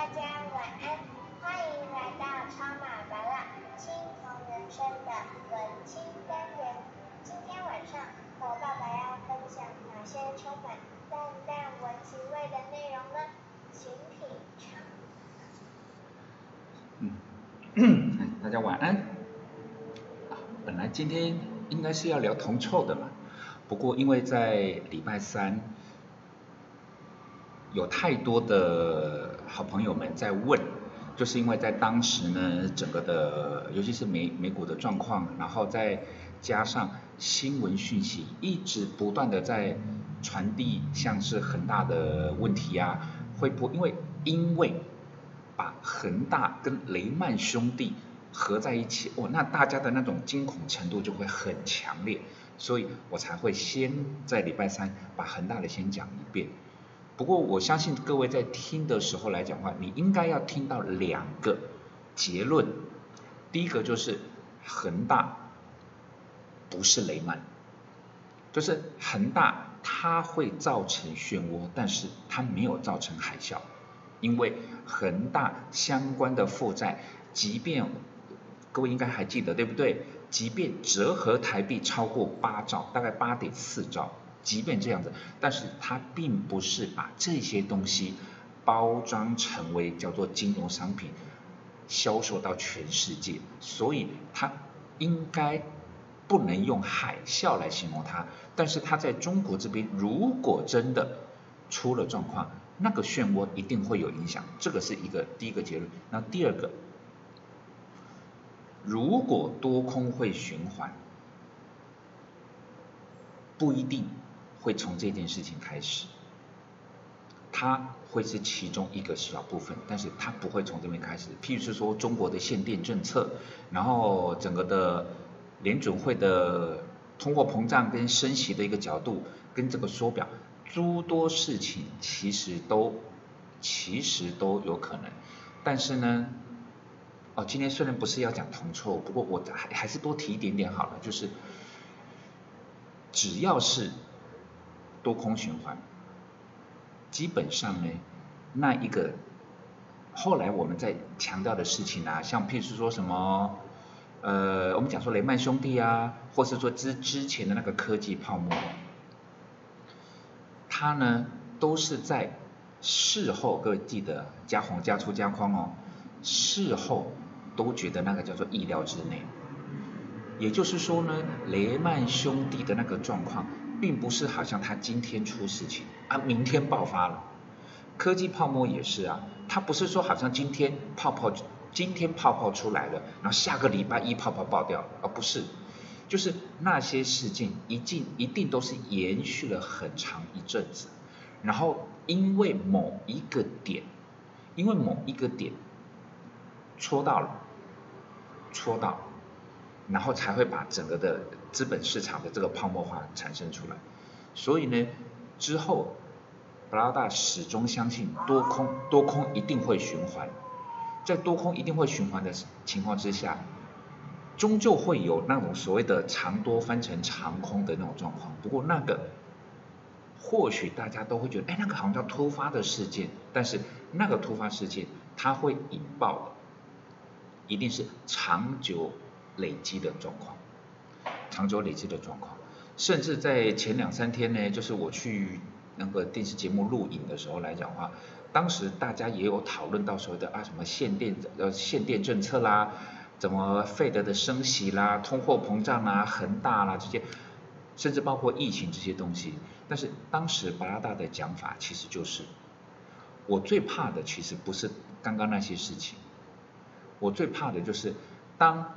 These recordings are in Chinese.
大家晚安，欢迎来到超马麻辣青铜人生的文青单元。今天晚上和爸爸要分享哪些充满淡淡文情味的内容呢？请品尝。嗯，大家晚安。啊，本来今天应该是要聊铜臭的嘛，不过因为在礼拜三。有太多的好朋友们在问，就是因为在当时呢，整个的尤其是美美股的状况，然后再加上新闻讯息一直不断的在传递，像是恒大的问题啊，会不因为因为把恒大跟雷曼兄弟合在一起，哦，那大家的那种惊恐程度就会很强烈，所以我才会先在礼拜三把恒大的先讲一遍。不过我相信各位在听的时候来讲话，你应该要听到两个结论。第一个就是恒大不是雷曼，就是恒大它会造成漩涡，但是它没有造成海啸，因为恒大相关的负债，即便各位应该还记得对不对？即便折合台币超过八兆，大概八点四兆。即便这样子，但是它并不是把这些东西包装成为叫做金融商品，销售到全世界，所以它应该不能用海啸来形容它。但是它在中国这边，如果真的出了状况，那个漩涡一定会有影响。这个是一个第一个结论。那第二个，如果多空会循环，不一定。会从这件事情开始，它会是其中一个小部分，但是它不会从这边开始。譬如是说中国的限电政策，然后整个的联准会的通货膨胀跟升息的一个角度，跟这个缩表，诸多事情其实都其实都有可能。但是呢，哦，今天虽然不是要讲铜臭，不过我还还是多提一点点好了，就是只要是。多空循环，基本上呢，那一个后来我们在强调的事情啊，像譬如说什么，呃，我们讲说雷曼兄弟啊，或是说之之前的那个科技泡沫，它呢都是在事后，各位记得加红加粗加框哦，事后都觉得那个叫做意料之内，也就是说呢，雷曼兄弟的那个状况。并不是好像他今天出事情啊，明天爆发了。科技泡沫也是啊，它不是说好像今天泡泡今天泡泡出来了，然后下个礼拜一泡泡爆掉，而不是，就是那些事件一定一定都是延续了很长一阵子，然后因为某一个点，因为某一个点戳到了，戳到，然后才会把整个的。资本市场的这个泡沫化产生出来，所以呢，之后，布拉达始终相信多空多空一定会循环，在多空一定会循环的情况之下，终究会有那种所谓的长多翻成长空的那种状况。不过那个，或许大家都会觉得，哎，那个好像叫突发的事件，但是那个突发事件它会引爆的，一定是长久累积的状况。长久累积的状况，甚至在前两三天呢，就是我去那个电视节目录影的时候来讲话，当时大家也有讨论到所谓的啊什么限电呃限电政策啦，怎么费德的升息啦，通货膨胀啊，恒大啦这些，甚至包括疫情这些东西。但是当时巴拉大的讲法其实就是，我最怕的其实不是刚刚那些事情，我最怕的就是当。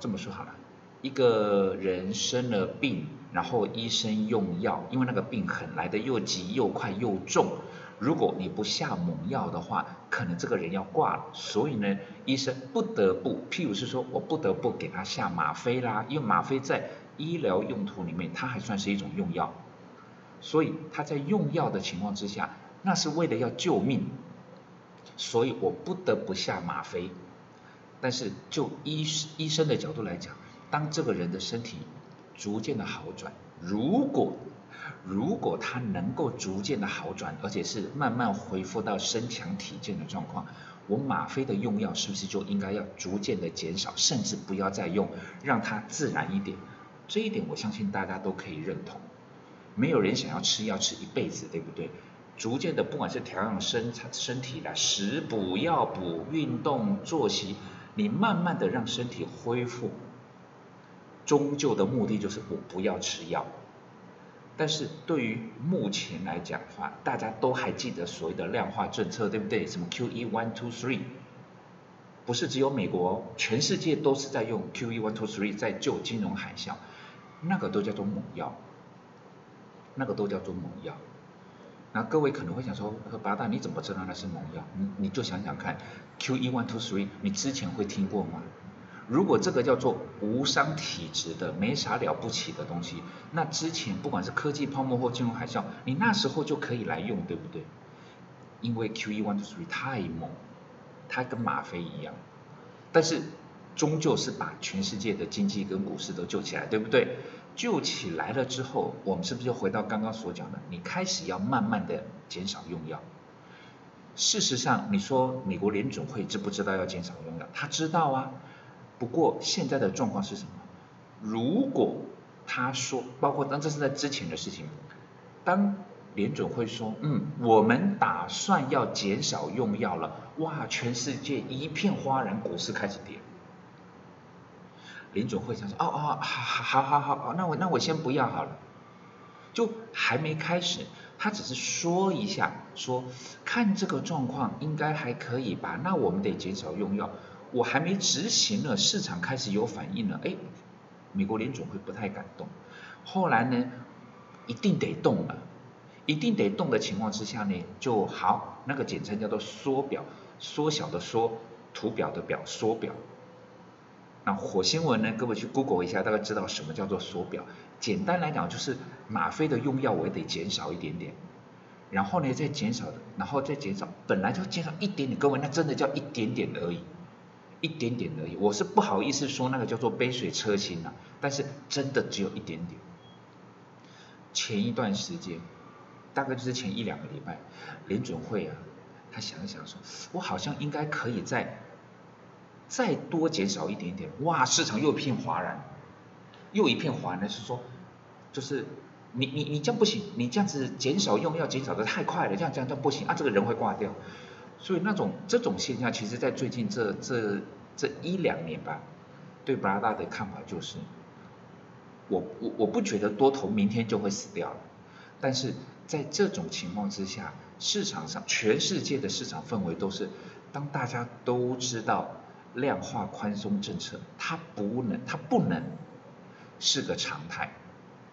这么说好了，一个人生了病，然后医生用药，因为那个病很来的又急又快又重，如果你不下猛药的话，可能这个人要挂了。所以呢，医生不得不，譬如是说我不得不给他下吗啡啦，因为吗啡在医疗用途里面，它还算是一种用药，所以他在用药的情况之下，那是为了要救命，所以我不得不下吗啡。但是就医医生的角度来讲，当这个人的身体逐渐的好转，如果如果他能够逐渐的好转，而且是慢慢恢复到身强体健的状况，我吗啡的用药是不是就应该要逐渐的减少，甚至不要再用，让它自然一点？这一点我相信大家都可以认同。没有人想要吃药吃一辈子，对不对？逐渐的，不管是调养身身体的食补、药补、运动、作息，你慢慢的让身体恢复，终究的目的就是我不要吃药。但是对于目前来讲的话，大家都还记得所谓的量化政策，对不对？什么 QE one two three，不是只有美国，全世界都是在用 QE one two three 在救金融海啸，那个都叫做猛药，那个都叫做猛药。那各位可能会想说，八大你怎么知道那是猛药？你你就想想看，QE one two three，你之前会听过吗？如果这个叫做无伤体质的、没啥了不起的东西，那之前不管是科技泡沫或金融海啸，你那时候就可以来用，对不对？因为 QE one two three 太猛，它跟吗啡一样，但是终究是把全世界的经济跟股市都救起来，对不对？救起来了之后，我们是不是就回到刚刚所讲的？你开始要慢慢的减少用药。事实上，你说美国联准会知不知道要减少用药？他知道啊。不过现在的状况是什么？如果他说，包括当这是在之前的事情，当联准会说，嗯，我们打算要减少用药了，哇，全世界一片哗然，股市开始跌。联总会想说，哦哦，好好好好好，那我那我先不要好了，就还没开始，他只是说一下，说看这个状况应该还可以吧，那我们得减少用药。我还没执行呢，市场开始有反应了，哎，美国联总会不太敢动，后来呢，一定得动了，一定得动的情况之下呢，就好，那个简称叫做缩表，缩小的缩，图表的表，缩表。那火星文呢，各位去 Google 一下，大概知道什么叫做缩表。简单来讲，就是吗啡的用药我也得减少一点点，然后呢再减少，然后再减少，本来就减少一点点，各位那真的叫一点点而已。一点点而已，我是不好意思说那个叫做杯水车薪啊，但是真的只有一点点。前一段时间，大概就是前一两个礼拜，联准会啊，他想一想说，我好像应该可以在再多减少一点点，哇，市场又一片哗然，又一片哗然是说，就是你你你这样不行，你这样子减少用药减少的太快了，这样这样这样不行啊，这个人会挂掉。所以那种这种现象，其实在最近这这这一两年吧，对布拉达的看法就是，我我我不觉得多头明天就会死掉了，但是在这种情况之下，市场上全世界的市场氛围都是，当大家都知道量化宽松政策它不能它不能是个常态，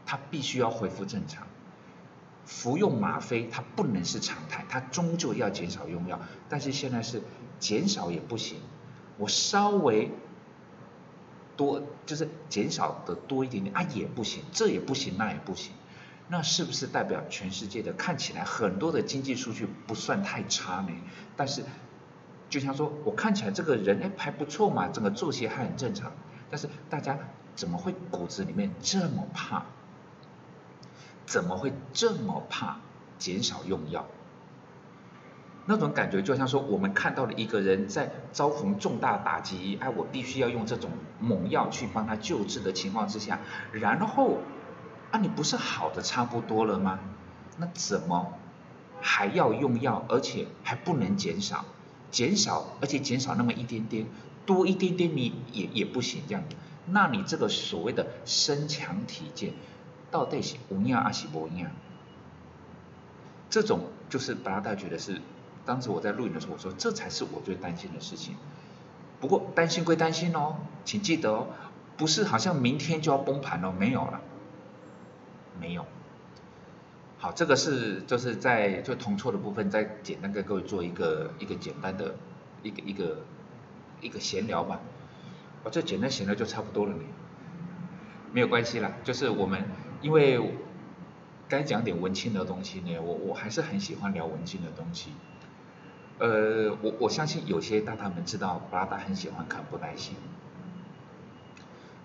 它必须要恢复正常。服用吗啡它不能是常态，它终究要减少用药。但是现在是减少也不行，我稍微多就是减少的多一点点啊也不行，这也不行那也不行。那是不是代表全世界的看起来很多的经济数据不算太差呢？但是就像说我看起来这个人哎还不错嘛，整个作息还很正常，但是大家怎么会骨子里面这么怕？怎么会这么怕减少用药？那种感觉就像说，我们看到了一个人在遭逢重大打击，哎，我必须要用这种猛药去帮他救治的情况之下，然后啊，你不是好的差不多了吗？那怎么还要用药，而且还不能减少？减少，而且减少那么一点点，多一点点你也也不行这样，那你这个所谓的身强体健。到底是无样还是无样？这种就是巴拉达觉得是，当时我在录影的时候，我说这才是我最担心的事情。不过担心归担心哦，请记得哦，不是好像明天就要崩盘哦，没有了，没有。好，这个是就是在就同错的部分，再简单跟各位做一个一个简单的一个一个一个闲聊吧。我这简单闲聊就差不多了呢，没有关系啦，就是我们。因为该讲点文青的东西呢，我我还是很喜欢聊文青的东西。呃，我我相信有些大大们知道，布拉达很喜欢看布袋戏。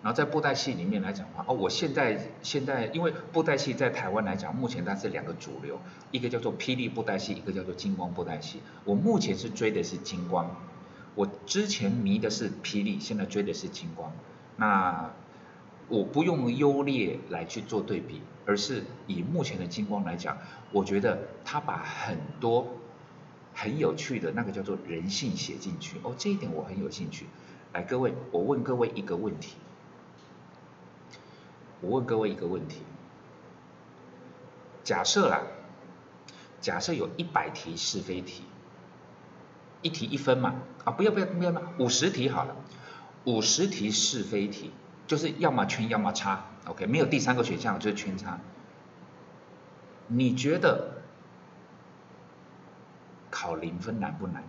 然后在布袋戏里面来讲的话，哦，我现在现在因为布袋戏在台湾来讲，目前它是两个主流，一个叫做霹雳布袋戏，一个叫做金光布袋戏。我目前是追的是金光，我之前迷的是霹雳，现在追的是金光。那我不用优劣来去做对比，而是以目前的金光来讲，我觉得他把很多很有趣的那个叫做人性写进去，哦，这一点我很有兴趣。来，各位，我问各位一个问题。我问各位一个问题：假设啦，假设有一百题是非题，一题一分嘛？啊，不要不要不要嘛，五十题好了，五十题是非题，就是要么圈要么叉，OK，没有第三个选项就是圈叉。你觉得考零分难不难？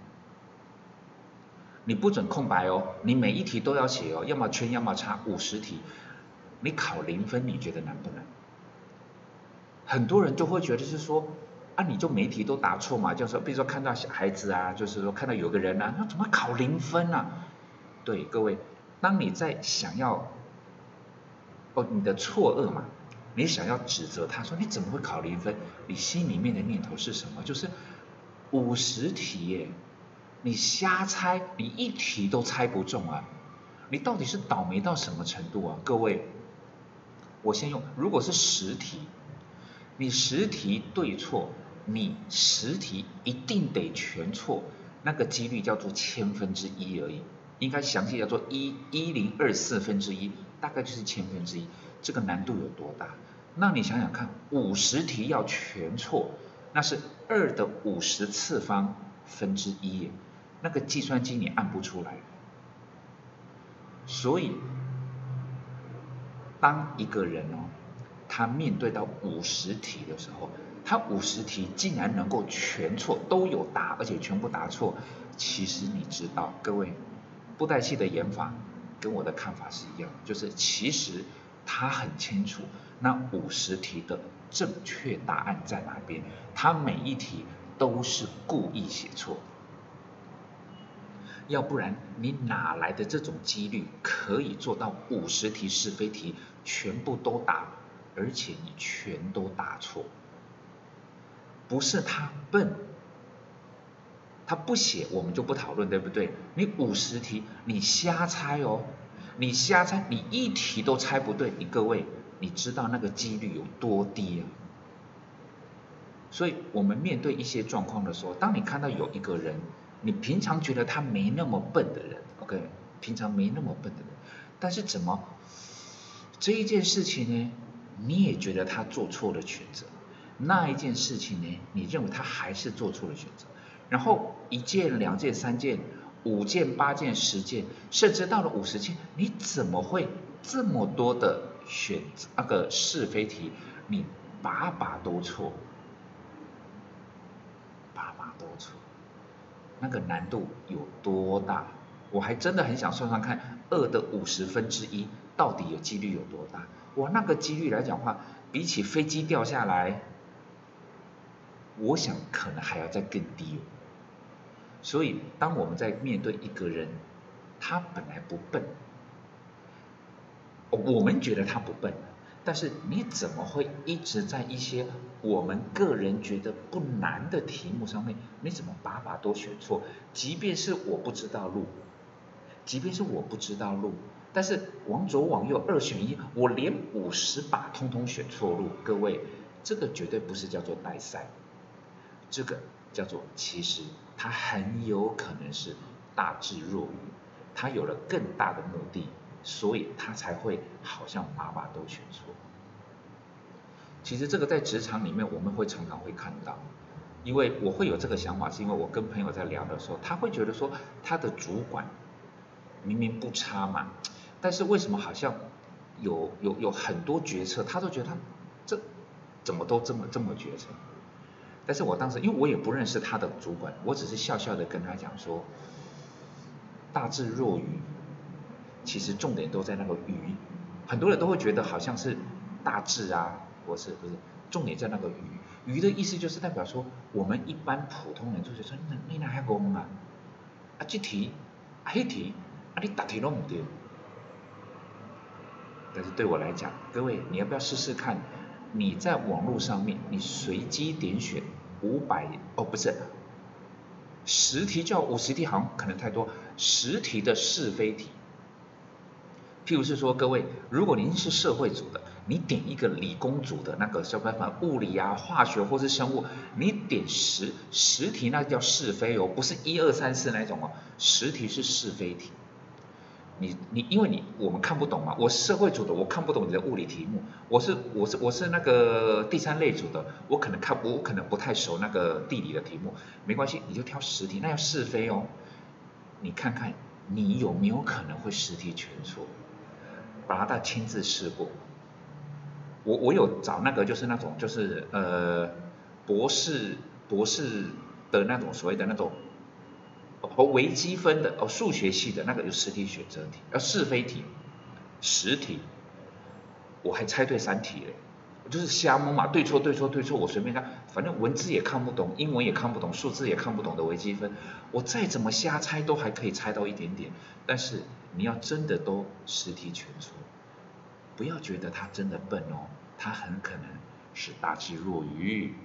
你不准空白哦，你每一题都要写哦，要么圈要么叉，五十题。你考零分，你觉得难不难？很多人就会觉得是说，啊，你就每题都答错嘛，就是比如说看到小孩子啊，就是说看到有个人啊，那怎么考零分啊？对，各位，当你在想要，哦，你的错愕嘛，你想要指责他说你怎么会考零分？你心里面的念头是什么？就是五十题耶，你瞎猜，你一题都猜不中啊，你到底是倒霉到什么程度啊？各位。我先用，如果是十题，你十题对错，你十题一定得全错，那个几率叫做千分之一而已，应该详细叫做一一零二四分之一，大概就是千分之一，这个难度有多大？那你想想看，五十题要全错，那是二的五十次方分之一，那个计算机你按不出来，所以。当一个人哦，他面对到五十题的时候，他五十题竟然能够全错都有答，而且全部答错，其实你知道，各位，布袋戏的演法跟我的看法是一样，就是其实他很清楚那五十题的正确答案在哪边，他每一题都是故意写错。要不然你哪来的这种几率可以做到五十题是非题全部都答，而且你全都答错？不是他笨，他不写我们就不讨论，对不对？你五十题你瞎猜哦，你瞎猜，你一题都猜不对，你各位你知道那个几率有多低啊？所以我们面对一些状况的时候，当你看到有一个人。你平常觉得他没那么笨的人，OK，平常没那么笨的人，但是怎么这一件事情呢？你也觉得他做错了选择，那一件事情呢？你认为他还是做错了选择，然后一件、两件、三件、五件、八件、十件，甚至到了五十件，你怎么会这么多的选择那个是非题，你把把都错，把把都错。那个难度有多大？我还真的很想算算看，二的五十分之一到底有几率有多大？哇，那个几率来讲话，比起飞机掉下来，我想可能还要再更低。所以，当我们在面对一个人，他本来不笨，我们觉得他不笨。但是你怎么会一直在一些我们个人觉得不难的题目上面，你怎么把把都选错？即便是我不知道路，即便是我不知道路，但是往左往右二选一，我连五十把通通选错路。各位，这个绝对不是叫做带赛，这个叫做其实他很有可能是大智若愚，他有了更大的目的。所以他才会好像把把都选错。其实这个在职场里面我们会常常会看到，因为我会有这个想法，是因为我跟朋友在聊的时候，他会觉得说他的主管明明不差嘛，但是为什么好像有有有很多决策，他都觉得他这怎么都这么这么决策？但是我当时因为我也不认识他的主管，我只是笑笑的跟他讲说，大智若愚。其实重点都在那个“愚”，很多人都会觉得好像是大智啊，不是不是，重点在那个“愚”。愚的意思就是代表说，我们一般普通人就觉得说，你你哪还讲啊？啊这题，啊那题，啊你答题都唔对。但是对我来讲，各位你要不要试试看？你在网络上面，你随机点选五百哦，不是十题叫五十题，好像可能太多，十题的是非题。譬如是说，各位，如果您是社会组的，你点一个理工组的那个小办法，物理啊、化学或是生物，你点十十题，那叫是非哦，不是一二三四那种哦，十题是是非题。你你因为你我们看不懂嘛，我社会组的，我看不懂你的物理题目，我是我是我是那个第三类组的，我可能看我可能不太熟那个地理的题目，没关系，你就挑十题，那要是非哦，你看看你有没有可能会十题全错，把他亲自试过，我我有找那个就是那种就是呃博士博士的那种所谓的那种。哦，微积分的哦，数学系的那个有十题选择题，要是非题，十题，我还猜对三题嘞，就是瞎蒙嘛，对错对错对错，我随便看，反正文字也看不懂，英文也看不懂，数字也看不懂的微积分，我再怎么瞎猜都还可以猜到一点点，但是你要真的都十题全错，不要觉得他真的笨哦，他很可能是大智若愚。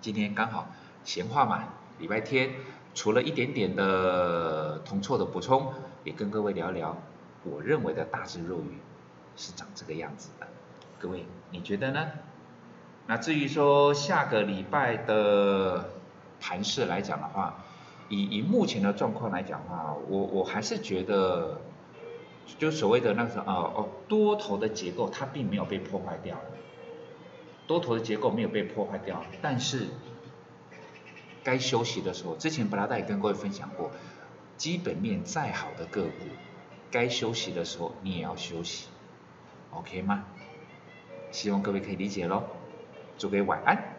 今天刚好闲话嘛，礼拜天。除了一点点的同错的补充，也跟各位聊聊，我认为的大智若愚是长这个样子的。各位你觉得呢？那至于说下个礼拜的盘势来讲的话，以以目前的状况来讲的话，我我还是觉得，就所谓的那个哦哦多头的结构它并没有被破坏掉，多头的结构没有被破坏掉，但是。该休息的时候，之前布拉达也跟各位分享过，基本面再好的个股，该休息的时候你也要休息，OK 吗？希望各位可以理解喽，祝各位晚安。